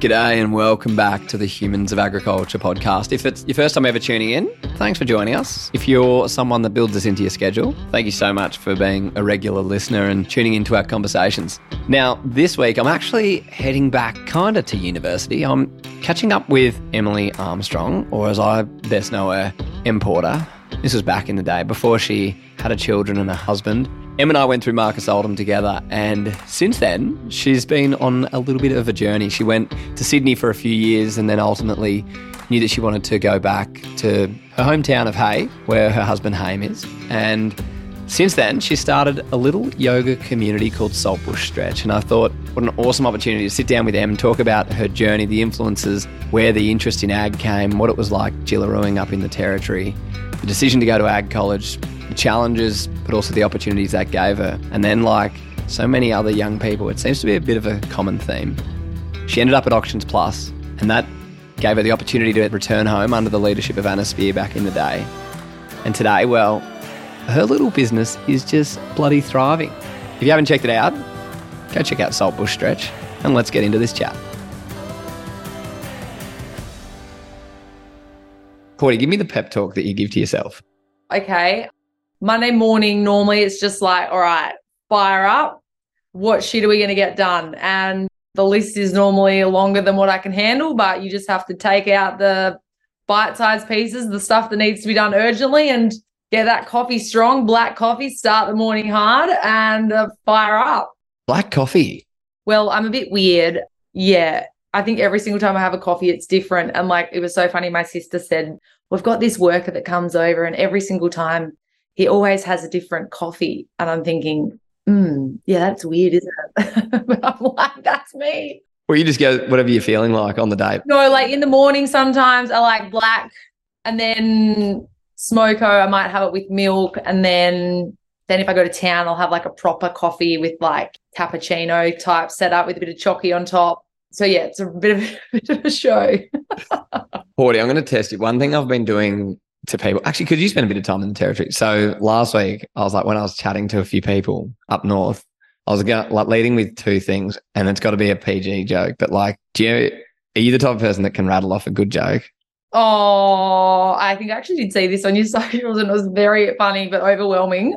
G'day and welcome back to the Humans of Agriculture podcast. If it's your first time ever tuning in, thanks for joining us. If you're someone that builds this into your schedule, thank you so much for being a regular listener and tuning into our conversations. Now, this week I'm actually heading back kind of to university. I'm catching up with Emily Armstrong, or as I best know her, Importer. This was back in the day before she had a children and a husband. Em and I went through Marcus Oldham together, and since then, she's been on a little bit of a journey. She went to Sydney for a few years and then ultimately knew that she wanted to go back to her hometown of Hay, where her husband Ham is. And since then, she started a little yoga community called Saltbush Stretch. And I thought, what an awesome opportunity to sit down with Em, and talk about her journey, the influences, where the interest in ag came, what it was like Jillarooing up in the territory, the decision to go to ag college, challenges, but also the opportunities that gave her. And then, like so many other young people, it seems to be a bit of a common theme. She ended up at Auctions Plus, and that gave her the opportunity to return home under the leadership of Anna Speer back in the day. And today, well, her little business is just bloody thriving. If you haven't checked it out, go check out Saltbush Stretch and let's get into this chat. Porty, give me the pep talk that you give to yourself. Okay. Monday morning, normally it's just like, all right, fire up. What shit are we going to get done? And the list is normally longer than what I can handle, but you just have to take out the bite sized pieces, the stuff that needs to be done urgently, and get that coffee strong, black coffee, start the morning hard and uh, fire up. Black coffee. Well, I'm a bit weird. Yeah. I think every single time I have a coffee, it's different. And like, it was so funny. My sister said, We've got this worker that comes over, and every single time he always has a different coffee. And I'm thinking, mm, yeah, that's weird, isn't it? but I'm like, that's me. Well, you just go whatever you're feeling like on the day. No, like in the morning, sometimes I like black, and then smoko, I might have it with milk, and then then if I go to town, I'll have like a proper coffee with like cappuccino type setup with a bit of chalky on top. So yeah, it's a bit of, a, bit of a show. Porty, I'm going to test you. One thing I've been doing to people, actually, because you spend a bit of time in the territory. So last week, I was like, when I was chatting to a few people up north, I was like leading with two things, and it's got to be a PG joke. But like, do you, are you the type of person that can rattle off a good joke? Oh, I think I actually did see this on your socials and it was very funny but overwhelming.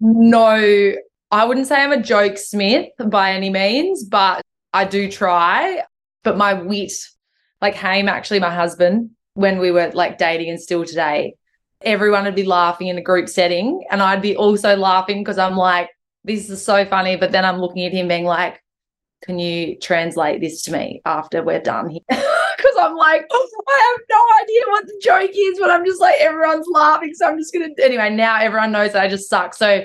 no, I wouldn't say I'm a joke smith by any means, but I do try. But my wit, like Ham, actually, my husband, when we were like dating and still today, everyone would be laughing in a group setting. And I'd be also laughing because I'm like, this is so funny. But then I'm looking at him being like, can you translate this to me after we're done here? Because I'm like, oh, I have no idea what the joke is, but I'm just like, everyone's laughing. So I'm just going to, anyway, now everyone knows that I just suck. So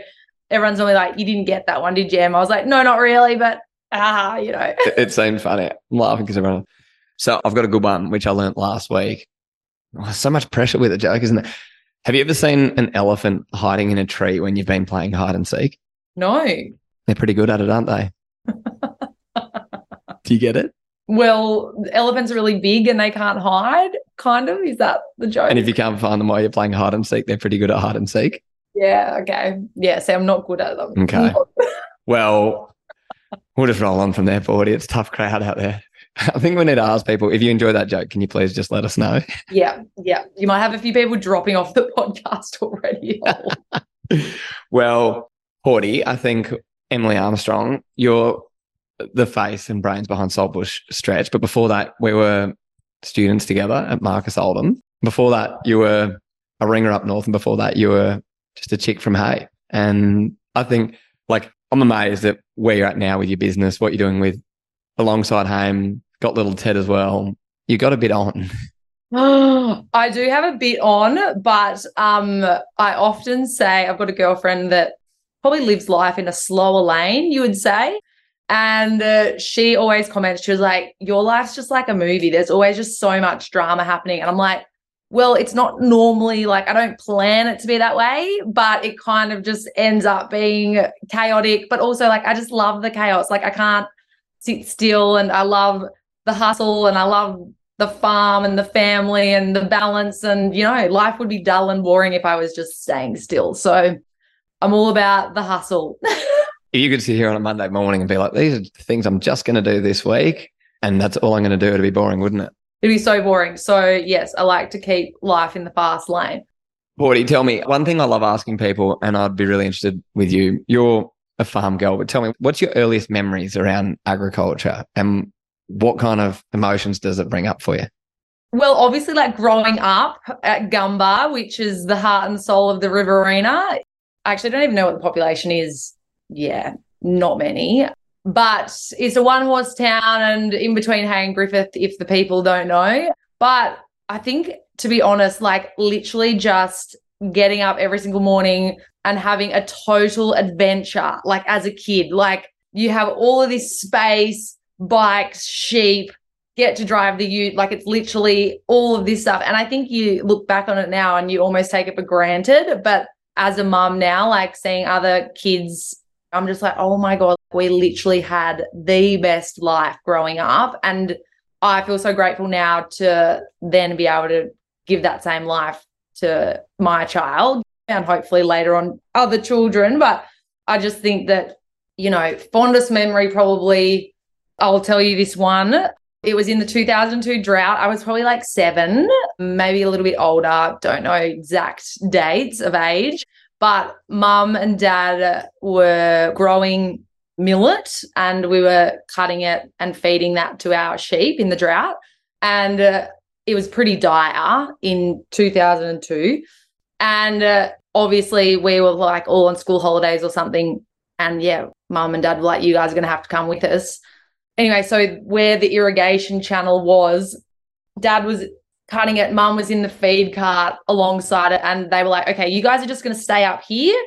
everyone's only like, you didn't get that one, did you? And I was like, no, not really, but ah, you know. it, it seemed funny. I'm laughing because everyone. So I've got a good one, which I learned last week. Oh, so much pressure with a joke, isn't it? Have you ever seen an elephant hiding in a tree when you've been playing hide and seek? No. They're pretty good at it, aren't they? Do you get it? Well, elephants are really big and they can't hide, kind of. Is that the joke? And if you can't find them while you're playing hide and seek, they're pretty good at hide and seek. Yeah, okay. Yeah, so I'm not good at them. Okay. well, we'll just roll on from there, Porty. It's a tough crowd out there. I think we need to ask people if you enjoy that joke, can you please just let us know? Yeah, yeah. You might have a few people dropping off the podcast already. well, Porty, I think Emily Armstrong, you're the face and brains behind Saltbush Stretch. But before that, we were students together at Marcus Oldham. Before that, you were a ringer up north. And before that, you were just a chick from Hay. And I think, like, I'm amazed at where you're at now with your business, what you're doing with alongside Ham, got little Ted as well. You got a bit on. I do have a bit on, but um, I often say I've got a girlfriend that probably lives life in a slower lane, you would say. And uh, she always comments, she was like, Your life's just like a movie. There's always just so much drama happening. And I'm like, Well, it's not normally like I don't plan it to be that way, but it kind of just ends up being chaotic. But also, like, I just love the chaos. Like, I can't sit still and I love the hustle and I love the farm and the family and the balance. And, you know, life would be dull and boring if I was just staying still. So I'm all about the hustle. you could sit here on a Monday morning and be like, these are the things I'm just going to do this week. and that's all I'm going to do. It'd be boring, wouldn't it? It'd be so boring. So yes, I like to keep life in the fast lane. Porty, tell me one thing I love asking people, and I'd be really interested with you. You're a farm girl, but tell me what's your earliest memories around agriculture and what kind of emotions does it bring up for you? Well, obviously, like growing up at Gunbar, which is the heart and soul of the Riverina. I actually don't even know what the population is. Yeah, not many. But it's a one horse town and in between Hay and Griffith, if the people don't know. But I think, to be honest, like literally just getting up every single morning and having a total adventure, like as a kid, like you have all of this space, bikes, sheep, get to drive the ute. Like it's literally all of this stuff. And I think you look back on it now and you almost take it for granted. But as a mum now, like seeing other kids, I'm just like, oh my God, we literally had the best life growing up. And I feel so grateful now to then be able to give that same life to my child and hopefully later on other children. But I just think that, you know, fondest memory probably, I'll tell you this one. It was in the 2002 drought. I was probably like seven, maybe a little bit older. Don't know exact dates of age, but mum and dad were growing millet and we were cutting it and feeding that to our sheep in the drought. And uh, it was pretty dire in 2002. And uh, obviously, we were like all on school holidays or something. And yeah, mum and dad were like, you guys are going to have to come with us anyway, so where the irrigation channel was, dad was cutting it, mum was in the feed cart alongside it, and they were like, okay, you guys are just going to stay up here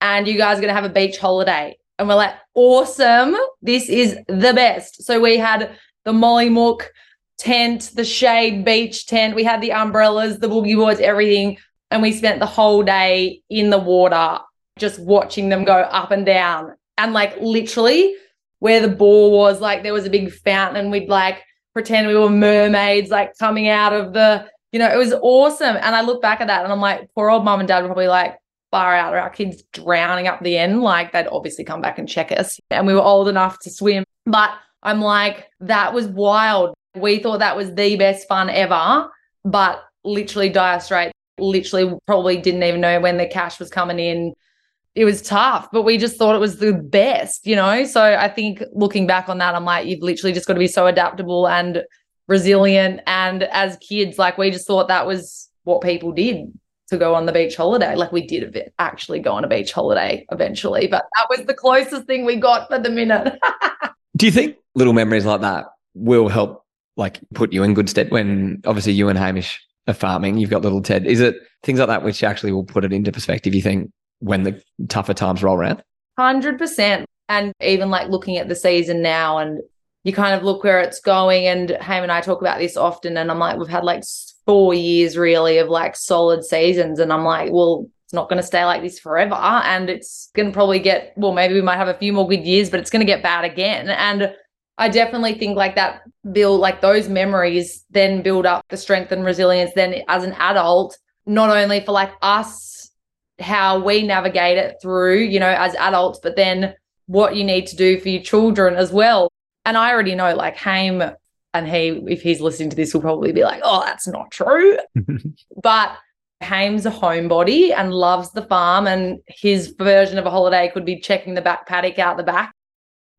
and you guys are going to have a beach holiday. And we're like, awesome. This is the best. So we had the Mollymook tent, the shade beach tent. We had the umbrellas, the boogie boards, everything. And we spent the whole day in the water just watching them go up and down. And like literally, where the ball was, like there was a big fountain and we'd like pretend we were mermaids like coming out of the, you know, it was awesome. And I look back at that and I'm like, poor old mum and dad were probably like, far out, our kids drowning up the end. Like they'd obviously come back and check us. And we were old enough to swim. But I'm like, that was wild. We thought that was the best fun ever, but literally dire straight. Literally, probably didn't even know when the cash was coming in it was tough, but we just thought it was the best, you know? So I think looking back on that, I'm like, you've literally just got to be so adaptable and resilient. And as kids, like we just thought that was what people did to go on the beach holiday. Like we did actually go on a beach holiday eventually, but that was the closest thing we got for the minute. Do you think little memories like that will help like put you in good stead when obviously you and Hamish are farming, you've got little Ted. Is it things like that which actually will put it into perspective, you think, when the tougher times roll around? 100%. And even like looking at the season now and you kind of look where it's going. And Ham and I talk about this often. And I'm like, we've had like four years really of like solid seasons. And I'm like, well, it's not going to stay like this forever. And it's going to probably get, well, maybe we might have a few more good years, but it's going to get bad again. And I definitely think like that build, like those memories then build up the strength and resilience then as an adult, not only for like us how we navigate it through, you know, as adults, but then what you need to do for your children as well. And I already know, like, Ham and he, if he's listening to this, will probably be like, oh, that's not true. but Ham's a homebody and loves the farm, and his version of a holiday could be checking the back paddock out the back.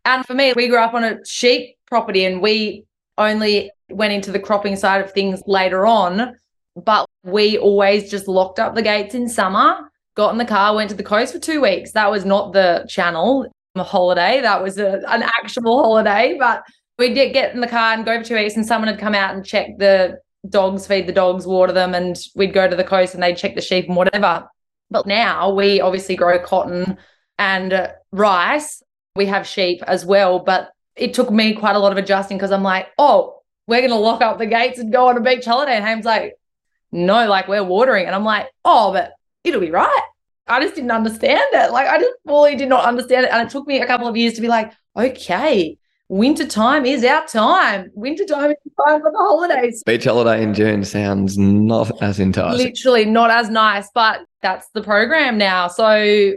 And for me, we grew up on a sheep property and we only went into the cropping side of things later on. But we always just locked up the gates in summer got in the car, went to the coast for two weeks. That was not the channel a holiday. That was a, an actual holiday. But we did get in the car and go for two weeks, and someone had come out and check the dogs, feed the dogs, water them, and we'd go to the coast and they'd check the sheep and whatever. But now we obviously grow cotton and uh, rice. We have sheep as well, but it took me quite a lot of adjusting because I'm like, oh, we're going to lock up the gates and go on a beach holiday. And Ham's like, no, like we're watering. And I'm like, oh, but it'll be right. I just didn't understand it. Like I just fully did not understand it. And it took me a couple of years to be like, okay, winter time is our time. Winter time is time for the holidays. Beach holiday in June sounds not as enticing. Literally not as nice, but that's the program now. So,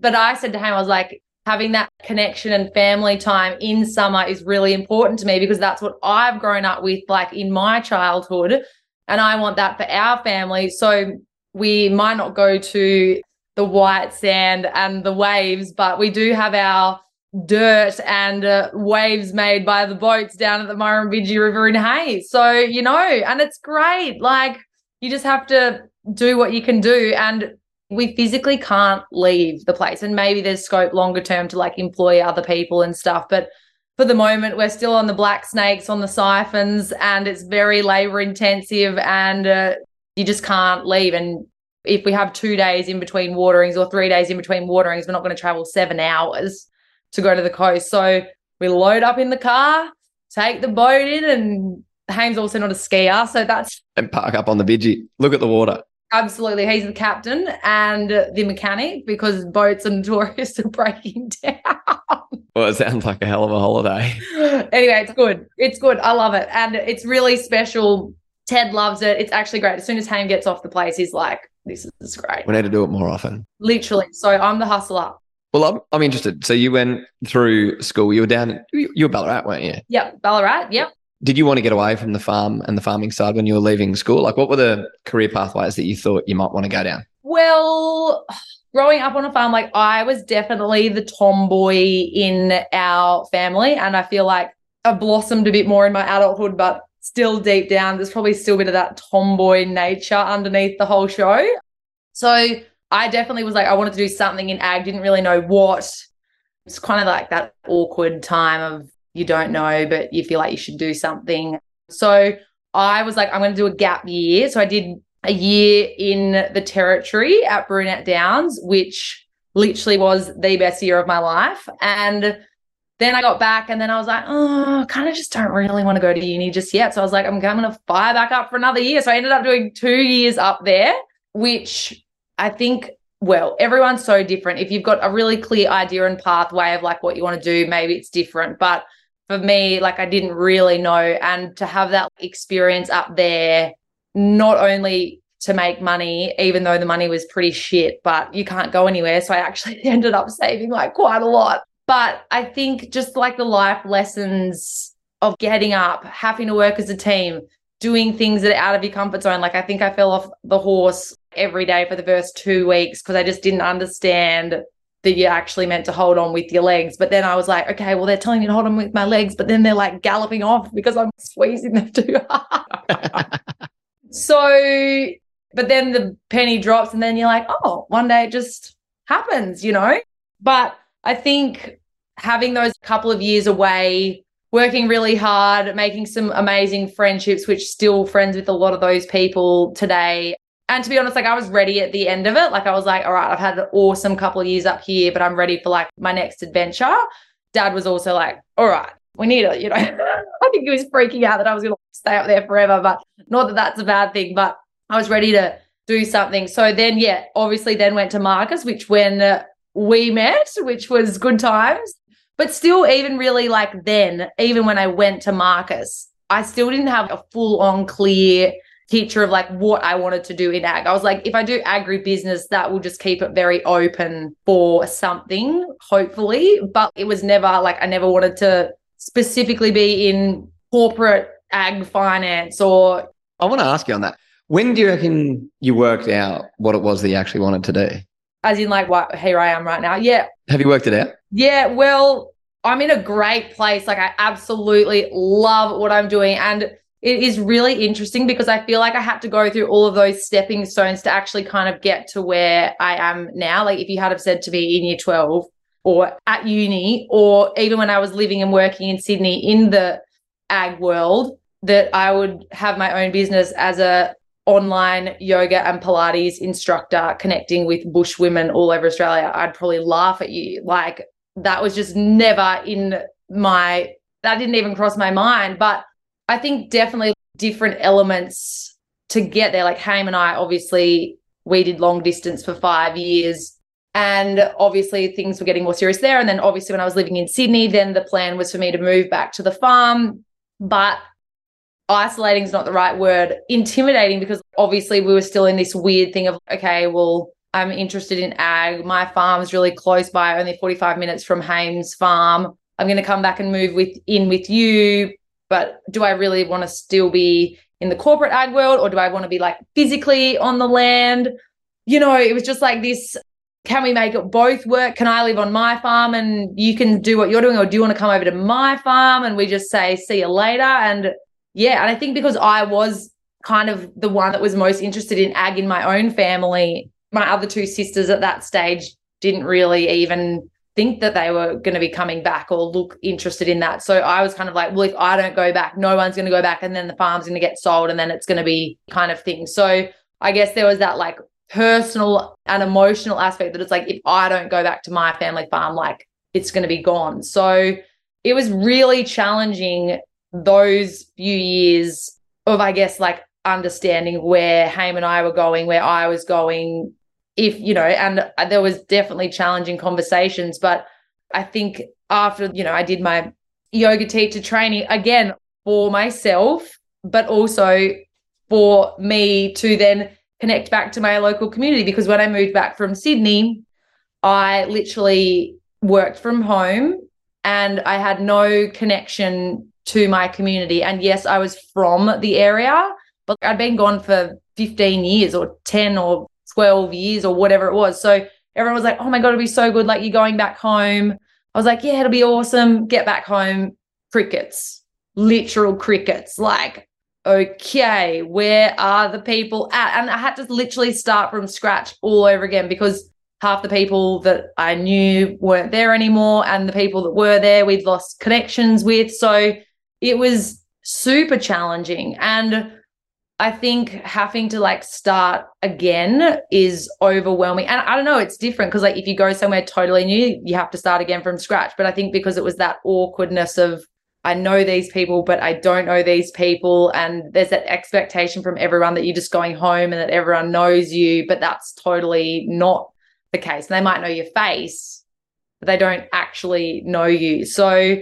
but I said to him, I was like, having that connection and family time in summer is really important to me because that's what I've grown up with, like in my childhood. And I want that for our family. So we might not go to the white sand and the waves, but we do have our dirt and uh, waves made by the boats down at the Murrumbidgee River in Hayes. So, you know, and it's great. Like you just have to do what you can do. And we physically can't leave the place. And maybe there's scope longer term to like employ other people and stuff. But for the moment, we're still on the black snakes, on the siphons, and it's very labor intensive and uh, you just can't leave. And if we have two days in between waterings or three days in between waterings, we're not going to travel seven hours to go to the coast. So we load up in the car, take the boat in, and Ham's also not a skier. So that's. And park up on the Bidgie. Look at the water. Absolutely. He's the captain and the mechanic because boats are notorious for breaking down. Well, it sounds like a hell of a holiday. anyway, it's good. It's good. I love it. And it's really special. Ted loves it. It's actually great. As soon as Ham gets off the place, he's like, this is great. We need to do it more often. Literally. So I'm the hustler. Well, I'm, I'm interested. So you went through school. You were down, you were Ballarat, weren't you? Yep. Ballarat. Yep did you want to get away from the farm and the farming side when you were leaving school? Like, what were the career pathways that you thought you might want to go down? Well, growing up on a farm, like I was definitely the tomboy in our family. And I feel like I've blossomed a bit more in my adulthood, but still deep down, there's probably still a bit of that tomboy nature underneath the whole show. So I definitely was like, I wanted to do something in ag, didn't really know what. It's kind of like that awkward time of you don't know, but you feel like you should do something. So I was like, I'm going to do a gap year. So I did a year in the territory at Brunette Downs, which literally was the best year of my life. And then I got back and then I was like, oh, kind of just don't really want to go to uni just yet. So I was like, I'm going to fire back up for another year. So I ended up doing two years up there, which I think well, everyone's so different. If you've got a really clear idea and pathway of like what you want to do, maybe it's different. But for me, like I didn't really know. And to have that experience up there, not only to make money, even though the money was pretty shit, but you can't go anywhere. So I actually ended up saving like quite a lot. But I think just like the life lessons of getting up, having to work as a team, doing things that are out of your comfort zone. Like I think I fell off the horse every day for the first two weeks because I just didn't understand that you're actually meant to hold on with your legs. But then I was like, okay, well, they're telling me to hold on with my legs, but then they're like galloping off because I'm squeezing them too hard. so, but then the penny drops, and then you're like, oh, one day it just happens, you know? But I think having those couple of years away, working really hard, making some amazing friendships, which still friends with a lot of those people today, and to be honest, like I was ready at the end of it. Like I was like, all right, I've had an awesome couple of years up here, but I'm ready for like my next adventure. Dad was also like, all right, we need it. You know, I think he was freaking out that I was going to stay up there forever, but not that that's a bad thing, but I was ready to do something. So then, yeah, obviously then went to Marcus, which when we met, which was good times, but still even really like then, even when I went to Marcus, I still didn't have a full on clear picture of like what I wanted to do in ag. I was like, if I do agribusiness, that will just keep it very open for something, hopefully. But it was never like I never wanted to specifically be in corporate ag finance or. I want to ask you on that. When do you reckon you worked out what it was that you actually wanted to do? As in, like, what here I am right now. Yeah. Have you worked it out? Yeah. Well, I'm in a great place. Like, I absolutely love what I'm doing. And it is really interesting because I feel like I had to go through all of those stepping stones to actually kind of get to where I am now. Like if you had have said to me in year 12 or at uni or even when I was living and working in Sydney in the ag world that I would have my own business as a online yoga and Pilates instructor connecting with bush women all over Australia, I'd probably laugh at you. Like that was just never in my that didn't even cross my mind. But I think definitely different elements to get there. Like Ham and I, obviously, we did long distance for five years. And obviously, things were getting more serious there. And then, obviously, when I was living in Sydney, then the plan was for me to move back to the farm. But isolating is not the right word. Intimidating because obviously we were still in this weird thing of, okay, well, I'm interested in ag. My farm's really close by, only 45 minutes from Hames Farm. I'm going to come back and move with in with you, but do I really want to still be in the corporate ag world or do I want to be like physically on the land? You know, it was just like this can we make it both work? Can I live on my farm and you can do what you're doing? Or do you want to come over to my farm? And we just say, see you later. And yeah, and I think because I was kind of the one that was most interested in ag in my own family, my other two sisters at that stage didn't really even think that they were going to be coming back or look interested in that. So I was kind of like, well, if I don't go back, no one's going to go back. And then the farm's going to get sold and then it's going to be kind of thing. So I guess there was that like personal and emotional aspect that it's like if I don't go back to my family farm, like it's going to be gone. So it was really challenging those few years of, I guess, like understanding where Ham and I were going, where I was going, if, you know, and there was definitely challenging conversations. But I think after, you know, I did my yoga teacher training again for myself, but also for me to then connect back to my local community because when I moved back from Sydney, I literally worked from home and I had no connection to my community. And yes, I was from the area, but I'd been gone for 15 years or 10 or 12 years or whatever it was. So everyone was like, oh my God, it'll be so good. Like you're going back home. I was like, yeah, it'll be awesome. Get back home. Crickets, literal crickets. Like okay, where are the people at? And I had to literally start from scratch all over again because half the people that I knew weren't there anymore. And the people that were there, we'd lost connections with. So it was super challenging. And I think having to like start again is overwhelming. And I don't know, it's different because like if you go somewhere totally new, you have to start again from scratch. But I think because it was that awkwardness of I know these people, but I don't know these people. And there's that expectation from everyone that you're just going home and that everyone knows you, but that's totally not the case. And they might know your face, but they don't actually know you. So,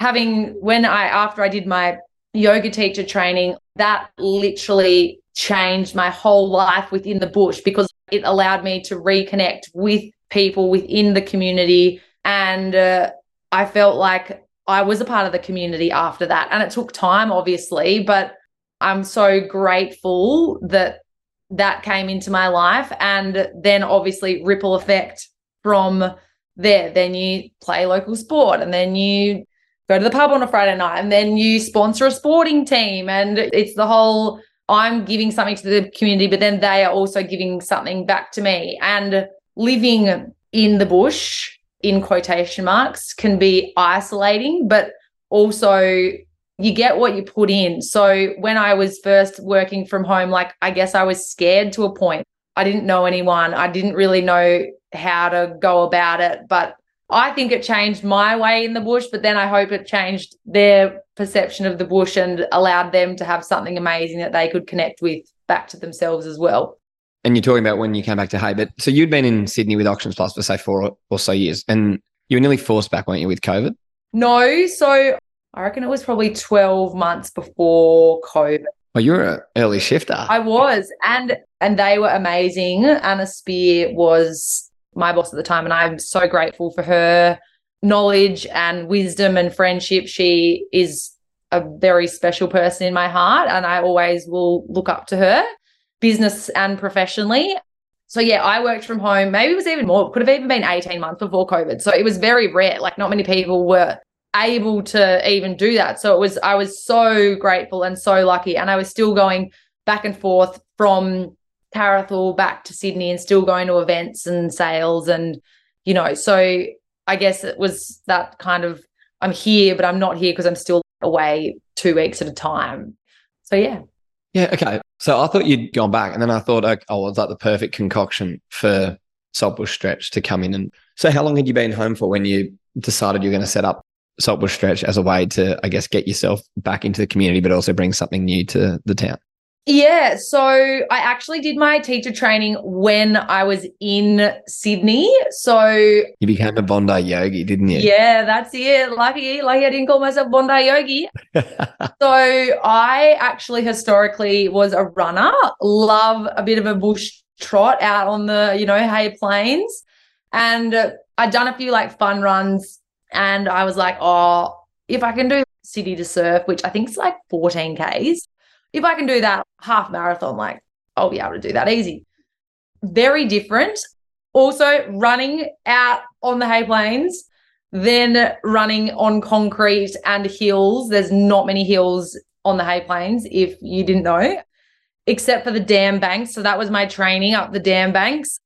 having when I, after I did my yoga teacher training, that literally changed my whole life within the bush because it allowed me to reconnect with people within the community. And uh, I felt like I was a part of the community after that. And it took time, obviously, but I'm so grateful that that came into my life. And then obviously, ripple effect from there. Then you play local sport and then you go to the pub on a Friday night and then you sponsor a sporting team. And it's the whole I'm giving something to the community, but then they are also giving something back to me. And living in the bush in quotation marks can be isolating, but also you get what you put in. So when I was first working from home, like I guess I was scared to a point. I didn't know anyone. I didn't really know how to go about it, but I think it changed my way in the bush, but then I hope it changed their perception of the bush and allowed them to have something amazing that they could connect with back to themselves as well. And you're talking about when you came back to Hay, but so you'd been in Sydney with Auctions Plus for say four or so years, and you were nearly forced back, weren't you, with COVID? No, so I reckon it was probably 12 months before COVID. Well, you're an early shifter. I was, and and they were amazing. Anna Speer was my boss at the time, and I'm so grateful for her knowledge and wisdom and friendship. She is a very special person in my heart, and I always will look up to her business and professionally. So yeah, I worked from home. Maybe it was even more, could have even been 18 months before COVID. So it was very rare. Like not many people were able to even do that. So it was I was so grateful and so lucky. And I was still going back and forth from Carrathool back to Sydney and still going to events and sales and you know, so I guess it was that kind of I'm here, but I'm not here because I'm still away two weeks at a time. So yeah. Yeah. Okay. So I thought you'd gone back, and then I thought, okay, oh, it's like the perfect concoction for Saltbush Stretch to come in. And so, how long had you been home for when you decided you're going to set up Saltbush Stretch as a way to, I guess, get yourself back into the community, but also bring something new to the town? Yeah, so I actually did my teacher training when I was in Sydney. So you became a Bondi yogi, didn't you? Yeah, that's it. Lucky, lucky I didn't call myself Bondi yogi. so I actually historically was a runner, love a bit of a bush trot out on the, you know, hay plains. And I'd done a few like fun runs and I was like, oh, if I can do city to surf, which I think is like 14 Ks, if I can do that half marathon, like I'll be able to do that easy. Very different. Also, running out on the hay plains, then running on concrete and hills. There's not many hills on the hay plains, if you didn't know, except for the dam banks. So that was my training up the dam banks.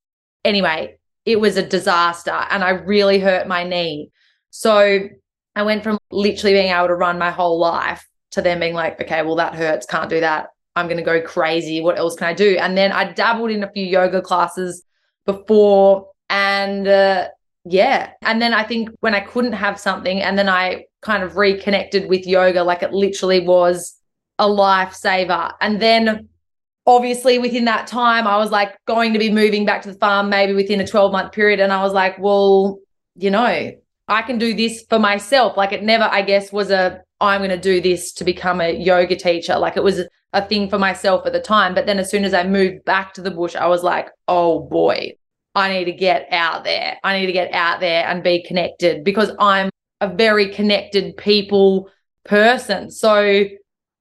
Anyway, it was a disaster and I really hurt my knee. So I went from literally being able to run my whole life to then being like, okay, well, that hurts, can't do that. I'm going to go crazy. What else can I do? And then I dabbled in a few yoga classes before and uh, yeah. And then I think when I couldn't have something and then I kind of reconnected with yoga, like it literally was a lifesaver. And then obviously within that time, I was like going to be moving back to the farm maybe within a 12 month period. And I was like, well, you know, I can do this for myself. Like it never, I guess, was a, I'm going to do this to become a yoga teacher. Like it was a thing for myself at the time. But then as soon as I moved back to the bush, I was like, oh boy, I need to get out there. I need to get out there and be connected because I'm a very connected people person. So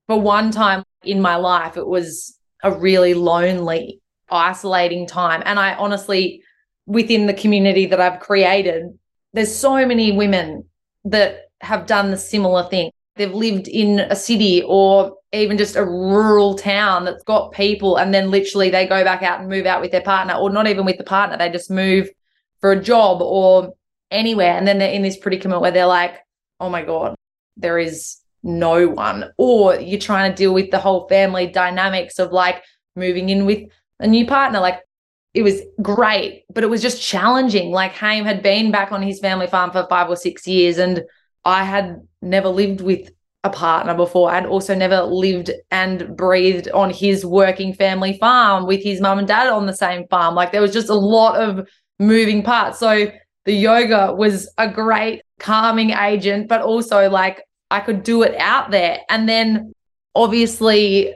for one time in my life, it was a really lonely, isolating time. And I honestly, within the community that I've created, there's so many women that have done the similar thing. They've lived in a city or even just a rural town that's got people, and then literally they go back out and move out with their partner, or not even with the partner, they just move for a job or anywhere. And then they're in this predicament where they're like, oh my God, there is no one. Or you're trying to deal with the whole family dynamics of like moving in with a new partner. Like it was great, but it was just challenging. Like Ham had been back on his family farm for five or six years, and I had never lived with a partner before. I'd also never lived and breathed on his working family farm with his mum and dad on the same farm. Like there was just a lot of moving parts. So the yoga was a great calming agent, but also like I could do it out there. And then obviously,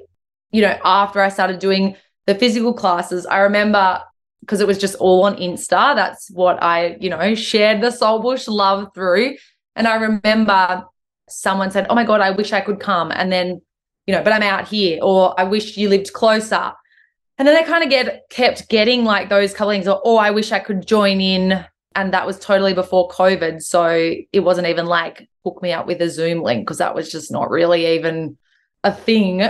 you know, after I started doing the physical classes, I remember because it was just all on Insta. That's what I, you know, shared the Saltbush love through. And I remember someone said, Oh my God, I wish I could come. And then, you know, but I'm out here, or I wish you lived closer. And then I kind of get kept getting like those couple things, or oh, I wish I could join in. And that was totally before COVID. So it wasn't even like hook me up with a Zoom link because that was just not really even a thing.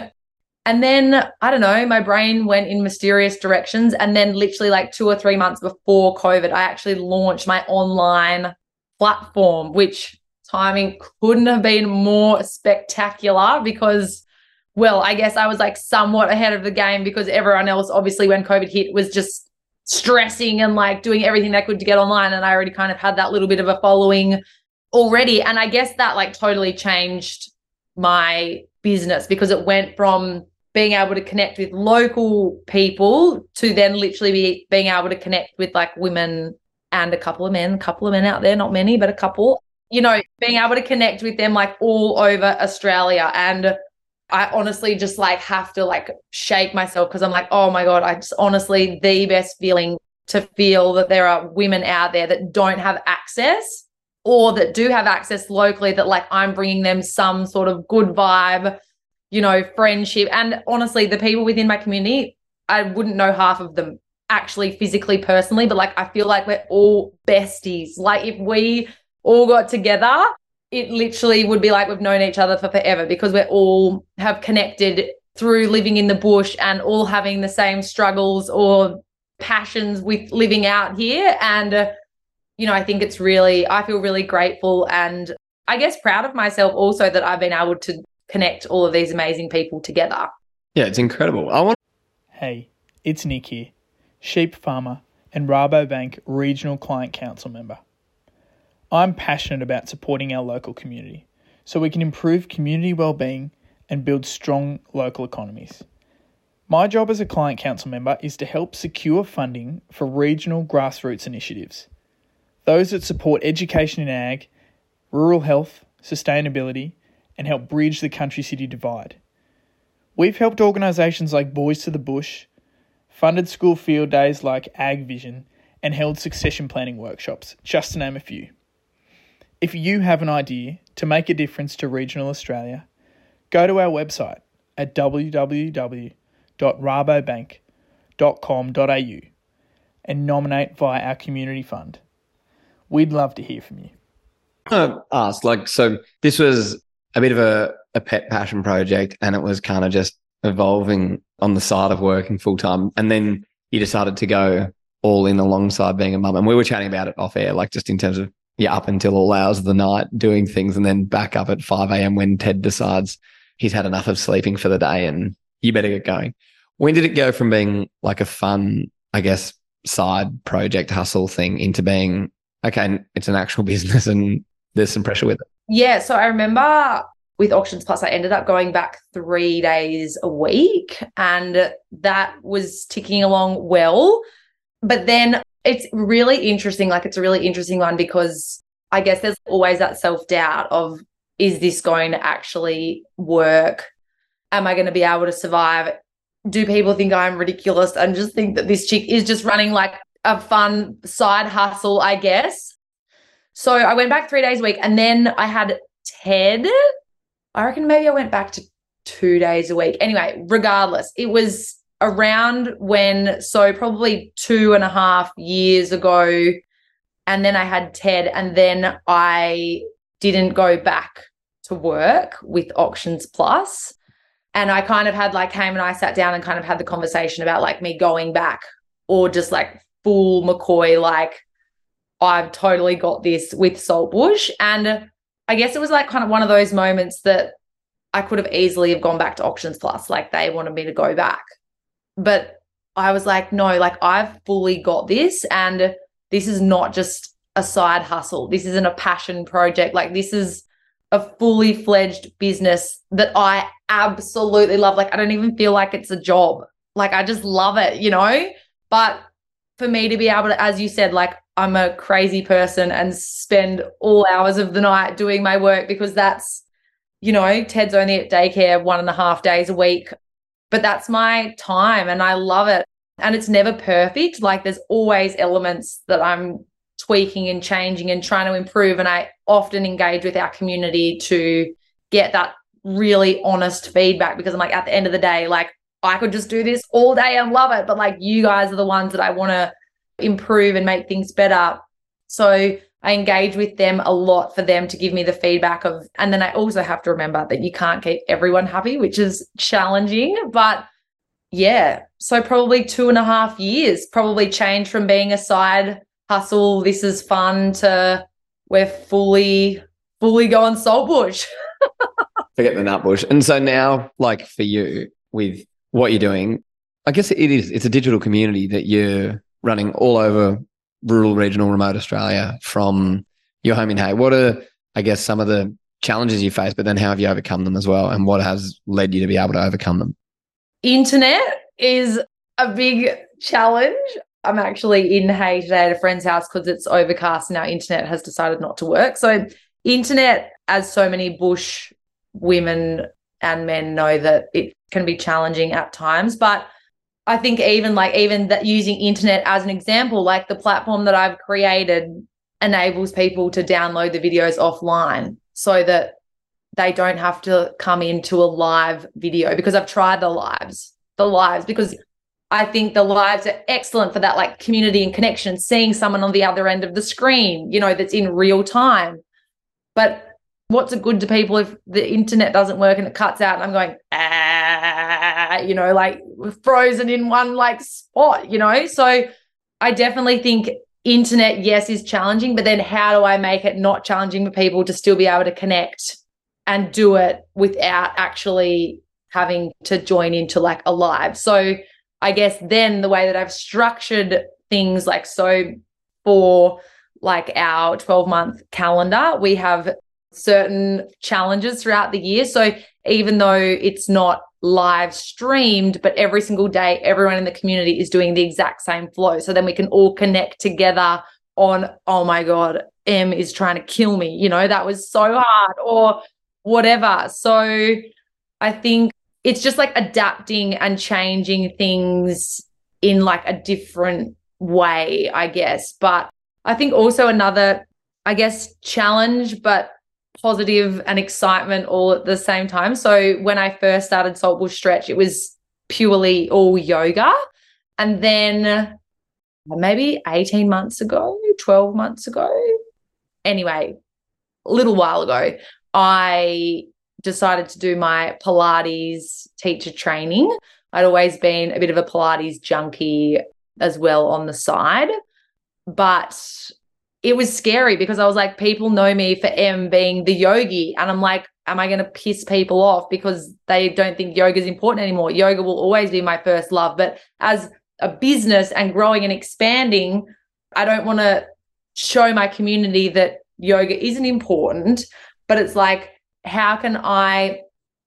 And then I don't know, my brain went in mysterious directions. And then, literally, like two or three months before COVID, I actually launched my online platform, which timing couldn't have been more spectacular because, well, I guess I was like somewhat ahead of the game because everyone else, obviously, when COVID hit, was just stressing and like doing everything they could to get online. And I already kind of had that little bit of a following already. And I guess that like totally changed my business because it went from being able to connect with local people to then literally be being able to connect with like women and a couple of men, a couple of men out there, not many, but a couple. You know, being able to connect with them like all over Australia. And I honestly just like have to like shake myself because I'm like, oh my God, I just honestly the best feeling to feel that there are women out there that don't have access or that do have access locally that like I'm bringing them some sort of good vibe you know, friendship. And honestly, the people within my community, I wouldn't know half of them actually physically, personally, but like I feel like we're all besties. Like if we all got together, it literally would be like we've known each other for forever because we're all have connected through living in the bush and all having the same struggles or passions with living out here. And, uh, you know, I think it's really, I feel really grateful and I guess proud of myself also that I've been able to connect all of these amazing people together. Yeah, it's incredible. I want. Hey, it's Nick here, sheep farmer and Rabobank Regional Client Council member. I'm passionate about supporting our local community so we can improve community well-being and build strong local economies. My job as a client council member is to help secure funding for regional grassroots initiatives. Those that support education in ag, rural health, sustainability, and help bridge the country city divide. We've helped organisations like Boys to the Bush, funded school field days like Ag Vision, and held succession planning workshops, just to name a few. If you have an idea to make a difference to regional Australia, go to our website at www.rabobank.com.au and nominate via our community fund. We'd love to hear from you. I ask, like, so this was a bit of a, a pet passion project and it was kind of just evolving on the side of working full time. And then you decided to go all in alongside being a mum. And we were chatting about it off air, like just in terms of, yeah, up until all hours of the night doing things and then back up at 5 a.m. when Ted decides he's had enough of sleeping for the day and you better get going. When did it go from being like a fun, I guess, side project hustle thing into being, okay, it's an actual business and there's some pressure with it? Yeah. So I remember with Auctions Plus, I ended up going back three days a week and that was ticking along well. But then it's really interesting. Like, it's a really interesting one because I guess there's always that self doubt of, is this going to actually work? Am I going to be able to survive? Do people think I'm ridiculous and just think that this chick is just running like a fun side hustle, I guess? So I went back three days a week and then I had Ted. I reckon maybe I went back to two days a week. Anyway, regardless, it was around when, so probably two and a half years ago. And then I had Ted, and then I didn't go back to work with Auctions Plus. And I kind of had like came and I sat down and kind of had the conversation about like me going back or just like full McCoy, like I've totally got this with Saltbush. And I guess it was like kind of one of those moments that I could have easily have gone back to Auctions Plus. Like they wanted me to go back. But I was like, no, like I've fully got this. And this is not just a side hustle. This isn't a passion project. Like this is a fully fledged business that I absolutely love. Like I don't even feel like it's a job. Like I just love it, you know? But for me to be able to, as you said, like I'm a crazy person and spend all hours of the night doing my work because that's, you know, Ted's only at daycare one and a half days a week, but that's my time and I love it. And it's never perfect. Like there's always elements that I'm tweaking and changing and trying to improve. And I often engage with our community to get that really honest feedback because I'm like, at the end of the day, like I could just do this all day and love it. But like you guys are the ones that I want to improve and make things better. So I engage with them a lot for them to give me the feedback of, and then I also have to remember that you can't keep everyone happy, which is challenging. But yeah, so probably two and a half years, probably changed from being a side hustle, this is fun to we're fully, fully going saltbush. Forget the nutbush. And so now, like for you, with what you're doing, I guess it is, it's a digital community that you're running all over rural, regional, remote Australia from your home in Hay. What are, I guess, some of the challenges you face, but then how have you overcome them as well? And what has led you to be able to overcome them? Internet is a big challenge. I'm actually in Hay today at a friend's house because it's overcast and our internet has decided not to work. So, internet, as so many bush women and men know, that it can be challenging at times. But I think even like even that using internet as an example, like the platform that I've created enables people to download the videos offline so that they don't have to come into a live video because I've tried the lives, the lives, because I think the lives are excellent for that, like community and connection, seeing someone on the other end of the screen, you know, that's in real time. But what's it good to people if the internet doesn't work and it cuts out and I'm going, ah, you know, like frozen in one like spot, you know? So I definitely think internet, yes, is challenging, but then how do I make it not challenging for people to still be able to connect and do it without actually having to join into like a live? So I guess then the way that I've structured things like so for like our 12 month calendar, we have certain challenges throughout the year. So even though it's not live streamed, but every single day, everyone in the community is doing the exact same flow. So then we can all connect together on, oh my God, Em is trying to kill me. You know, that was so hard or whatever. So I think it's just like adapting and changing things in like a different way, I guess. But I think also another, I guess, challenge, but positive and excitement all at the same time. So when I first started Saltbush Stretch, it was purely all yoga. And then uh, maybe 18 months ago, 12 months ago, anyway, a little while ago, I decided to do my Pilates teacher training. I'd always been a bit of a Pilates junkie as well on the side. But it was scary because I was like, people know me for Em being the yogi. And I'm like, am I going to piss people off because they don't think yoga is important anymore? Yoga will always be my first love. But as a business and growing and expanding, I don't want to show my community that yoga isn't important. But it's like, how can I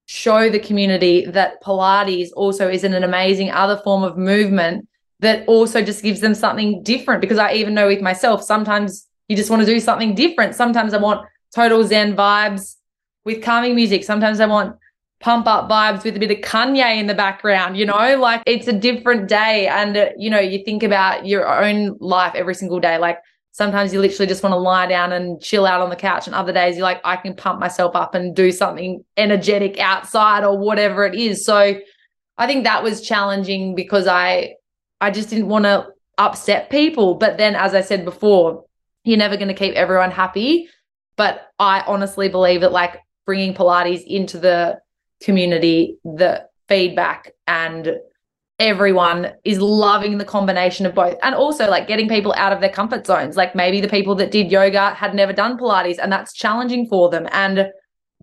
show the community that Pilates also is an amazing other form of movement that also just gives them something different? Because I even know with myself, sometimes you just want to do something different. Sometimes I want total Zen vibes with calming music. Sometimes I want pump up vibes with a bit of Kanye in the background, you know, like it's a different day. And, uh, you know, you think about your own life every single day. Like sometimes you literally just want to lie down and chill out on the couch. And other days you're like, I can pump myself up and do something energetic outside or whatever it is. So I think that was challenging because I, I just didn't want to upset people. But then, as I said before, you're never going to keep everyone happy. But I honestly believe that like bringing Pilates into the community, the feedback and everyone is loving the combination of both. And also like getting people out of their comfort zones. Like maybe the people that did yoga had never done Pilates and that's challenging for them. And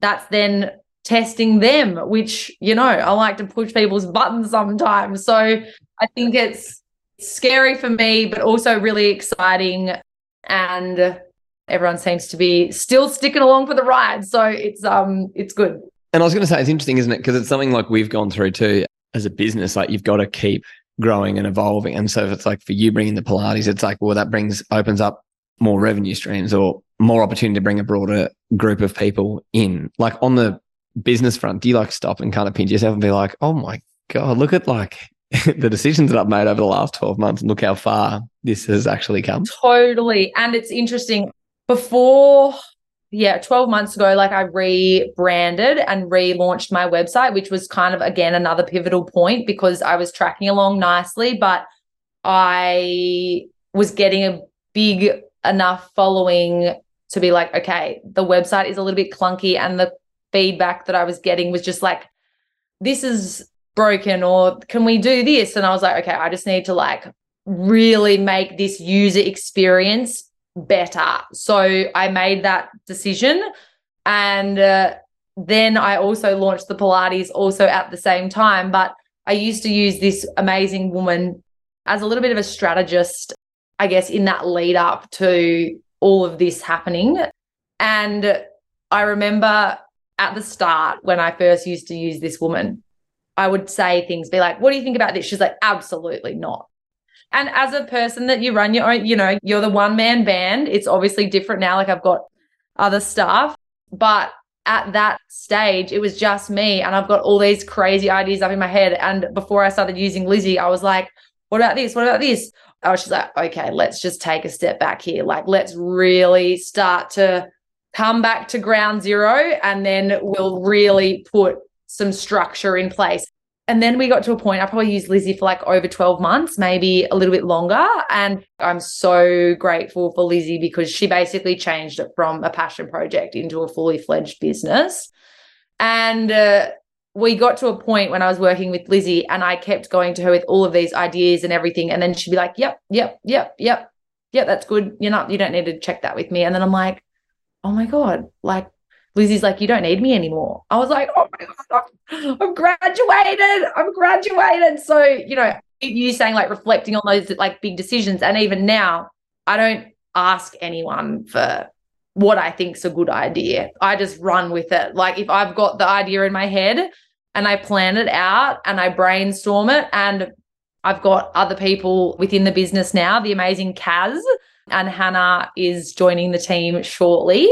that's then testing them, which, you know, I like to push people's buttons sometimes. So I think it's scary for me, but also really exciting. And everyone seems to be still sticking along for the ride. So it's um it's good. And I was going to say, it's interesting, isn't it? Because it's something like we've gone through too as a business. Like you've got to keep growing and evolving. And so if it's like for you bringing the Pilates, it's like, well, that brings, opens up more revenue streams or more opportunity to bring a broader group of people in. Like on the business front, do you like stop and kind of pinch yourself and be like, oh my God, look at like the decisions that I've made over the last 12 months and look how far this has actually come? Totally. And it's interesting. Before yeah, 12 months ago, like I rebranded and relaunched my website, which was kind of again another pivotal point because I was tracking along nicely, but I was getting a big enough following to be like, okay, the website is a little bit clunky. And the feedback that I was getting was just like, this is broken, or can we do this? And I was like, okay, I just need to like really make this user experience better. So I made that decision. And uh, then I also launched the Pilates also at the same time. But I used to use this amazing woman as a little bit of a strategist, I guess, in that lead up to all of this happening. And I remember at the start when I first used to use this woman, I would say things, be like, What do you think about this? She's like, Absolutely not. And as a person that you run your own, you know, you're the one man band. It's obviously different now. Like I've got other staff, but at that stage, it was just me. And I've got all these crazy ideas up in my head. And before I started using Lizzie, I was like, what about this? What about this? I was just like, okay, let's just take a step back here. Like, let's really start to come back to ground zero and then we'll really put some structure in place. And then we got to a point, I probably used Lizzie for like over 12 months, maybe a little bit longer. And I'm so grateful for Lizzie because she basically changed it from a passion project into a fully fledged business. And uh, we got to a point when I was working with Lizzie and I kept going to her with all of these ideas and everything. And then she'd be like, yep, yep, yep, yep, yep, that's good. You're not, you don't need to check that with me. And then I'm like, oh my God, like Lizzie's like, you don't need me anymore. I was like, oh my God, I'm graduated. I'm graduated. So, you know, you saying like reflecting on those like big decisions. And even now, I don't ask anyone for what I think's a good idea. I just run with it. Like if I've got the idea in my head and I plan it out and I brainstorm it and I've got other people within the business now, the amazing Kaz and Hannah is joining the team shortly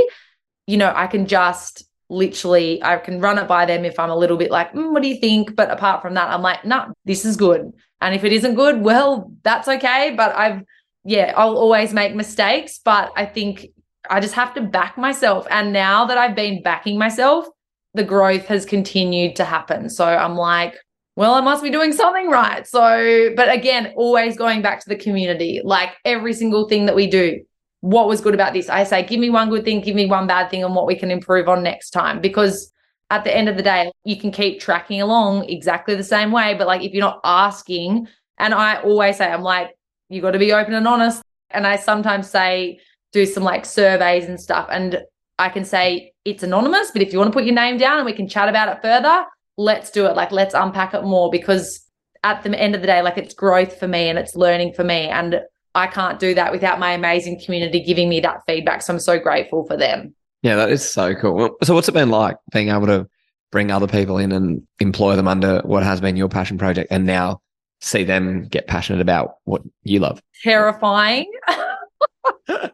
you know, I can just literally I can run it by them if I'm a little bit like, mm, what do you think? But apart from that, I'm like, no, nah, this is good. And if it isn't good, well, that's okay. But I've, yeah, I'll always make mistakes. But I think I just have to back myself. And now that I've been backing myself, the growth has continued to happen. So I'm like, well, I must be doing something right. So, but again, always going back to the community, like every single thing that we do. What was good about this? I say, give me one good thing, give me one bad thing, and what we can improve on next time. Because at the end of the day, you can keep tracking along exactly the same way. But like, if you're not asking, and I always say, I'm like, you got to be open and honest. And I sometimes say, do some like surveys and stuff. And I can say it's anonymous, but if you want to put your name down and we can chat about it further, let's do it. Like, let's unpack it more because at the end of the day, like it's growth for me and it's learning for me. And I can't do that without my amazing community giving me that feedback. So I'm so grateful for them. Yeah, that is so cool. So, what's it been like being able to bring other people in and employ them under what has been your passion project and now see them get passionate about what you love? Terrifying. I'm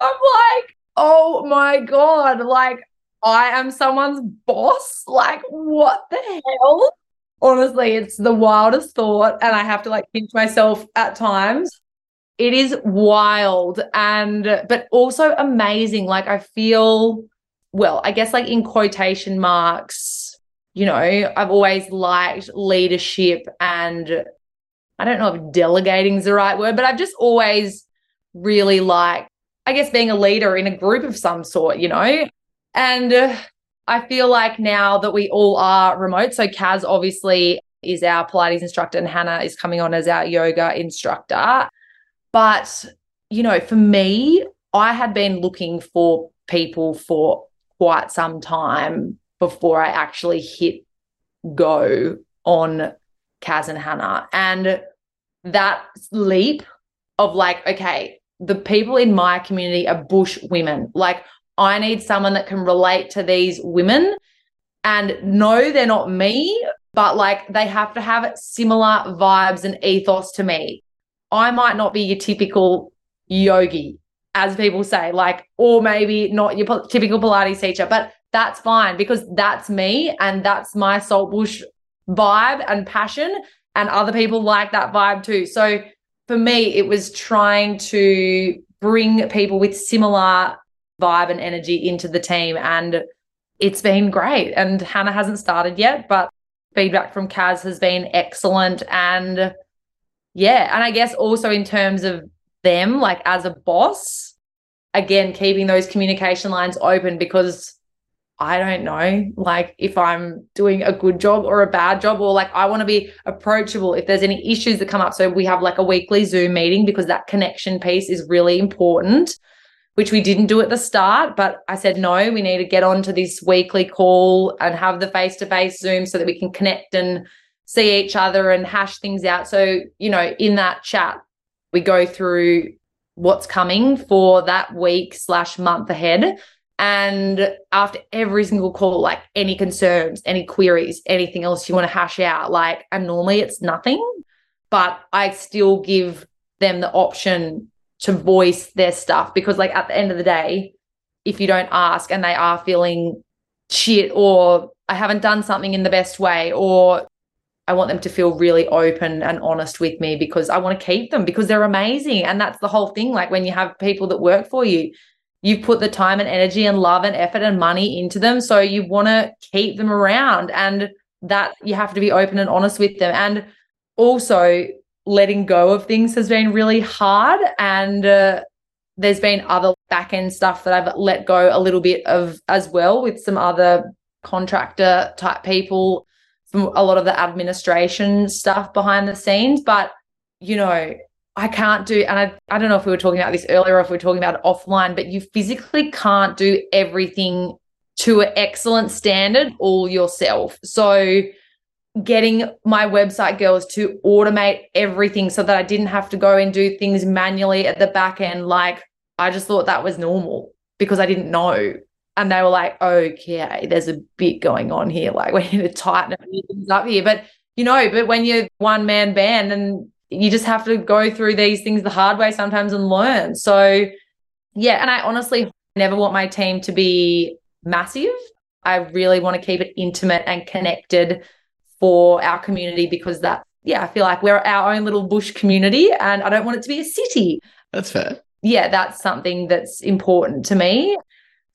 like, oh my God, like I am someone's boss. Like, what the hell? Honestly, it's the wildest thought. And I have to like pinch myself at times. It is wild and, but also amazing. Like, I feel, well, I guess like in quotation marks, you know, I've always liked leadership and I don't know if delegating is the right word, but I've just always really liked, I guess, being a leader in a group of some sort, you know? And uh, I feel like now that we all are remote, so Kaz obviously is our Pilates instructor and Hannah is coming on as our yoga instructor. But, you know, for me, I had been looking for people for quite some time before I actually hit go on Kaz and Hannah. And that leap of like, okay, the people in my community are bush women. Like, I need someone that can relate to these women and no, they're not me, but like they have to have similar vibes and ethos to me. I might not be your typical yogi, as people say, like, or maybe not your typical Pilates teacher, but that's fine because that's me and that's my saltbush vibe and passion. And other people like that vibe too. So for me, it was trying to bring people with similar vibe and energy into the team. And it's been great. And Hannah hasn't started yet, but feedback from Kaz has been excellent. And yeah, and I guess also in terms of them, like as a boss, again, keeping those communication lines open because I don't know, like if I'm doing a good job or a bad job, or like I want to be approachable if there's any issues that come up. So we have like a weekly Zoom meeting because that connection piece is really important which we didn't do at the start. But I said, no, we need to get onto this weekly call and have the face to face Zoom so that we can connect and see each other and hash things out. So, you know, in that chat, we go through what's coming for that week slash month ahead. And after every single call, like any concerns, any queries, anything else you want to hash out, like, and normally it's nothing, but I still give them the option to voice their stuff because like at the end of the day if you don't ask and they are feeling shit or I haven't done something in the best way or I want them to feel really open and honest with me because I want to keep them because they're amazing. And that's the whole thing like when you have people that work for you you've put the time and energy and love and effort and money into them. So you want to keep them around and that you have to be open and honest with them. And also letting go of things has been really hard. And uh, there's been other back end stuff that I've let go a little bit of as well with some other contractor type people a lot of the administration stuff behind the scenes. But, you know, I can't do, and I, I don't know if we were talking about this earlier or if we are talking about offline, but you physically can't do everything to an excellent standard all yourself. So, getting my website girls to automate everything so that I didn't have to go and do things manually at the back end. Like I just thought that was normal because I didn't know. And they were like, okay, there's a bit going on here. Like we need to tighten things up here. But you know, but when you're one man band and you just have to go through these things the hard way sometimes and learn. So yeah, and I honestly never want my team to be massive. I really want to keep it intimate and connected for our community because that yeah, I feel like we're our own little bush community and I don't want it to be a city. That's fair. Yeah, that's something that's important to me.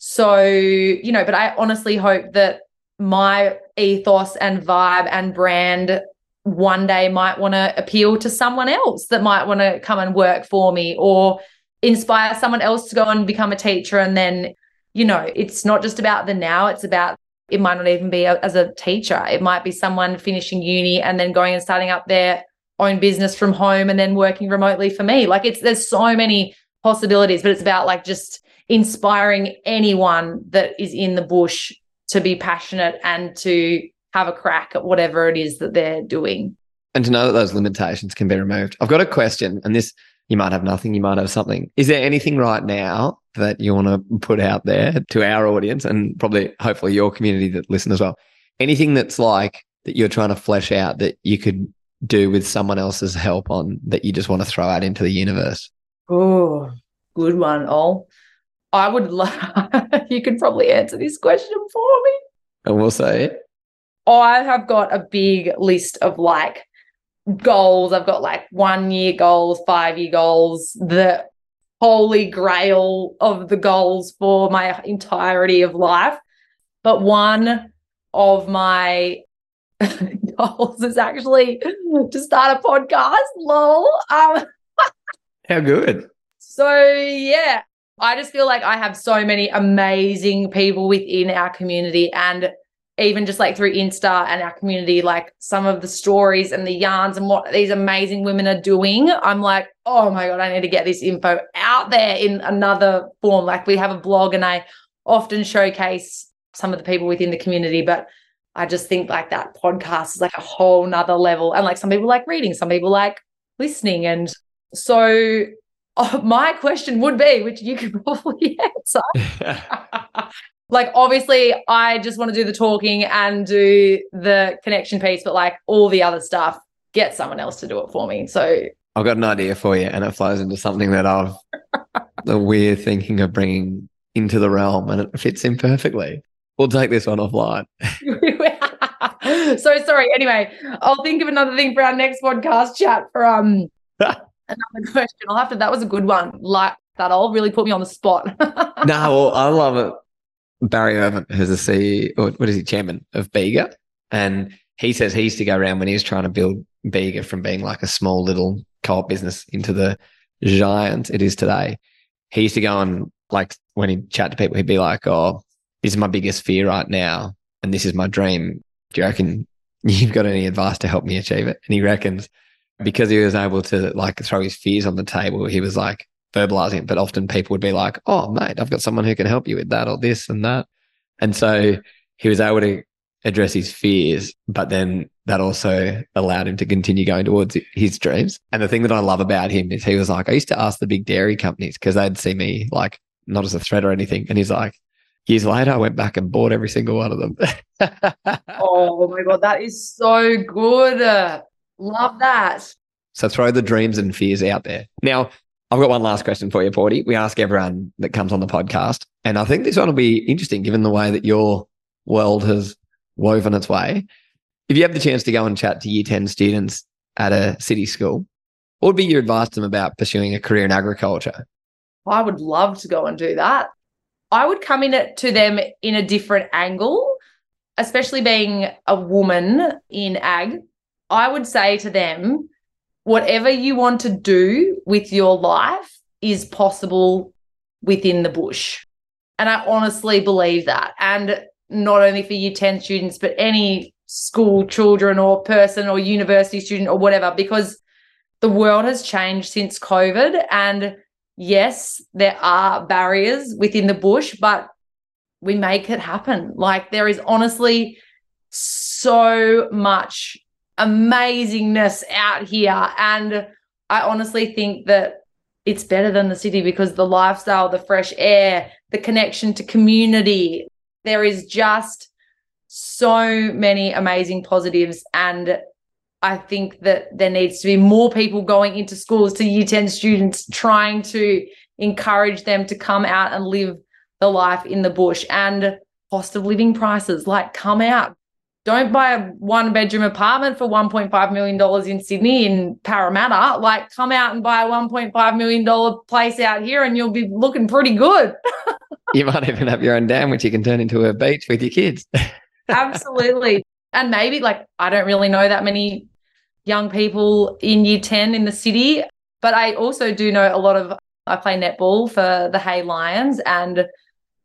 So, you know, but I honestly hope that my ethos and vibe and brand one day might want to appeal to someone else that might want to come and work for me or inspire someone else to go and become a teacher. And then you know it's not just about the now it's about it might not even be as a teacher. It might be someone finishing uni and then going and starting up their own business from home and then working remotely for me. Like it's there's so many possibilities but it's about like just inspiring anyone that is in the bush to be passionate and to have a crack at whatever it is that they're doing. And to know that those limitations can be removed. I've got a question, and this you might have nothing, you might have something. Is there anything right now that you want to put out there to our audience and probably hopefully your community that listen as well? Anything that's like that you're trying to flesh out that you could do with someone else's help on that you just want to throw out into the universe? Oh, good one, Ol. I would love you could probably answer this question for me. And we'll say it. I have got a big list of like goals. I've got like one year goals, five year goals, the holy grail of the goals for my entirety of life. But one of my goals is actually to start a podcast. Lol. Um, How good. So, yeah, I just feel like I have so many amazing people within our community and even just like through Insta and our community, like some of the stories and the yarns and what these amazing women are doing, I'm like, oh my God, I need to get this info out there in another form. Like we have a blog and I often showcase some of the people within the community, but I just think like that podcast is like a whole nother level. And like some people like reading, some people like listening. And so oh, my question would be, which you could probably answer. like obviously I just want to do the talking and do the connection piece, but like all the other stuff, get someone else to do it for me. So I've got an idea for you, and it flows into something that I've the weird thinking of bringing into the realm, and it fits in perfectly. We'll take this one offline. so sorry. Anyway, I'll think of another thing for our next podcast chat for um another question. I'll have to. That was a good one. Like that, Ol really put me on the spot. no, well, I love it. Barry Irvin, who's the CEO, or what is he, chairman of Bega, and he says he used to go around when he was trying to build Bega from being like a small little co-op business into the giant it is today. He used to go on like when he'd chat to people, he'd be like, "Oh, this is my biggest fear right now, and this is my dream. Do you reckon you've got any advice to help me achieve it?" And he reckons because he was able to like throw his fears on the table, he was like, verbalizing it, but often people would be like, "Oh, mate, I've got someone who can help you with that or this and that," and so he was able to address his fears, but then that also allowed him to continue going towards his dreams. And the thing that I love about him is he was like, I used to ask the big dairy companies because they'd see me like not as a threat or anything, and he's like. Years later, I went back and bought every single one of them. oh my God, that is so good. Love that. So throw the dreams and fears out there. Now, I've got one last question for you, Porty. We ask everyone that comes on the podcast, and I think this one will be interesting given the way that your world has woven its way. If you have the chance to go and chat to year 10 students at a city school, what would be your advice to them about pursuing a career in agriculture? I would love to go and do that. I would come in it to them in a different angle, especially being a woman in ag. I would say to them, whatever you want to do with your life is possible within the bush. And I honestly believe that. And not only for year 10 students, but any school children or person or university student or whatever, because the world has changed since COVID. And yes, there are barriers within the bush, but we make it happen. Like there is honestly so much amazingness out here. And I honestly think that it's better than the city because the lifestyle, the fresh air, the connection to community, there is just so many amazing positives. And I think that there needs to be more people going into schools to year 10 students trying to encourage them to come out and live the life in the bush and cost of living prices like come out don't buy a one bedroom apartment for $1.5 million in Sydney in Parramatta. Like, come out and buy a $1.5 million place out here and you'll be looking pretty good. you might even have your own dam, which you can turn into a beach with your kids. Absolutely. And maybe, like, I don't really know that many young people in year 10 in the city, but I also do know a lot of, I play netball for the Hay Lions, and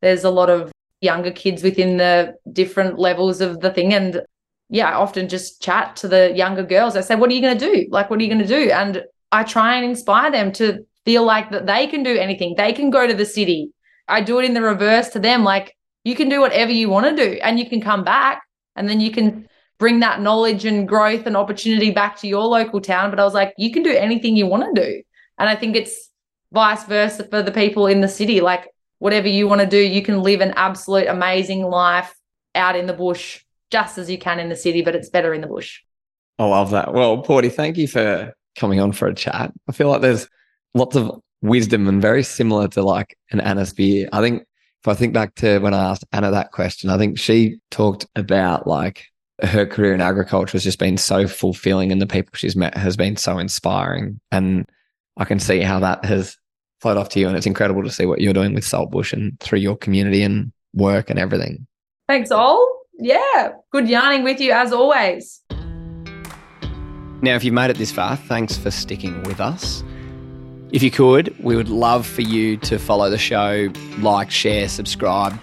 there's a lot of younger kids within the different levels of the thing. And yeah, I often just chat to the younger girls. I say, What are you going to do? Like, what are you going to do? And I try and inspire them to feel like that they can do anything. They can go to the city. I do it in the reverse to them. Like, you can do whatever you want to do and you can come back and then you can bring that knowledge and growth and opportunity back to your local town. But I was like, you can do anything you want to do. And I think it's vice versa for the people in the city. Like, whatever you want to do, you can live an absolute amazing life out in the bush just as you can in the city, but it's better in the bush. I love that. Well, Porty, thank you for coming on for a chat. I feel like there's lots of wisdom and very similar to like an Anna Speer. I think if I think back to when I asked Anna that question, I think she talked about like her career in agriculture has just been so fulfilling and the people she's met has been so inspiring. And I can see how that has flowed off to you. And it's incredible to see what you're doing with Saltbush and through your community and work and everything. Thanks, all. Yeah, good yarning with you as always. Now, if you've made it this far, thanks for sticking with us. If you could, we would love for you to follow the show, like, share, subscribe,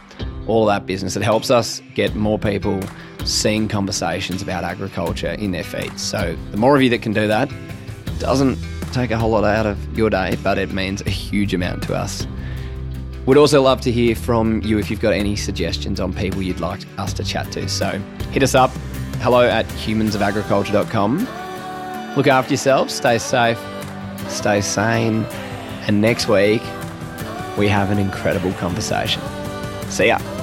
all that business. It helps us get more people seeing conversations about agriculture in their feeds. So, the more of you that can do that, doesn't take a whole lot out of your day, but it means a huge amount to us. We'd also love to hear from you if you've got any suggestions on people you'd like us to chat to. So hit us up, hello at humansofagriculture.com. Look after yourselves, stay safe, stay sane, and next week we have an incredible conversation. See ya.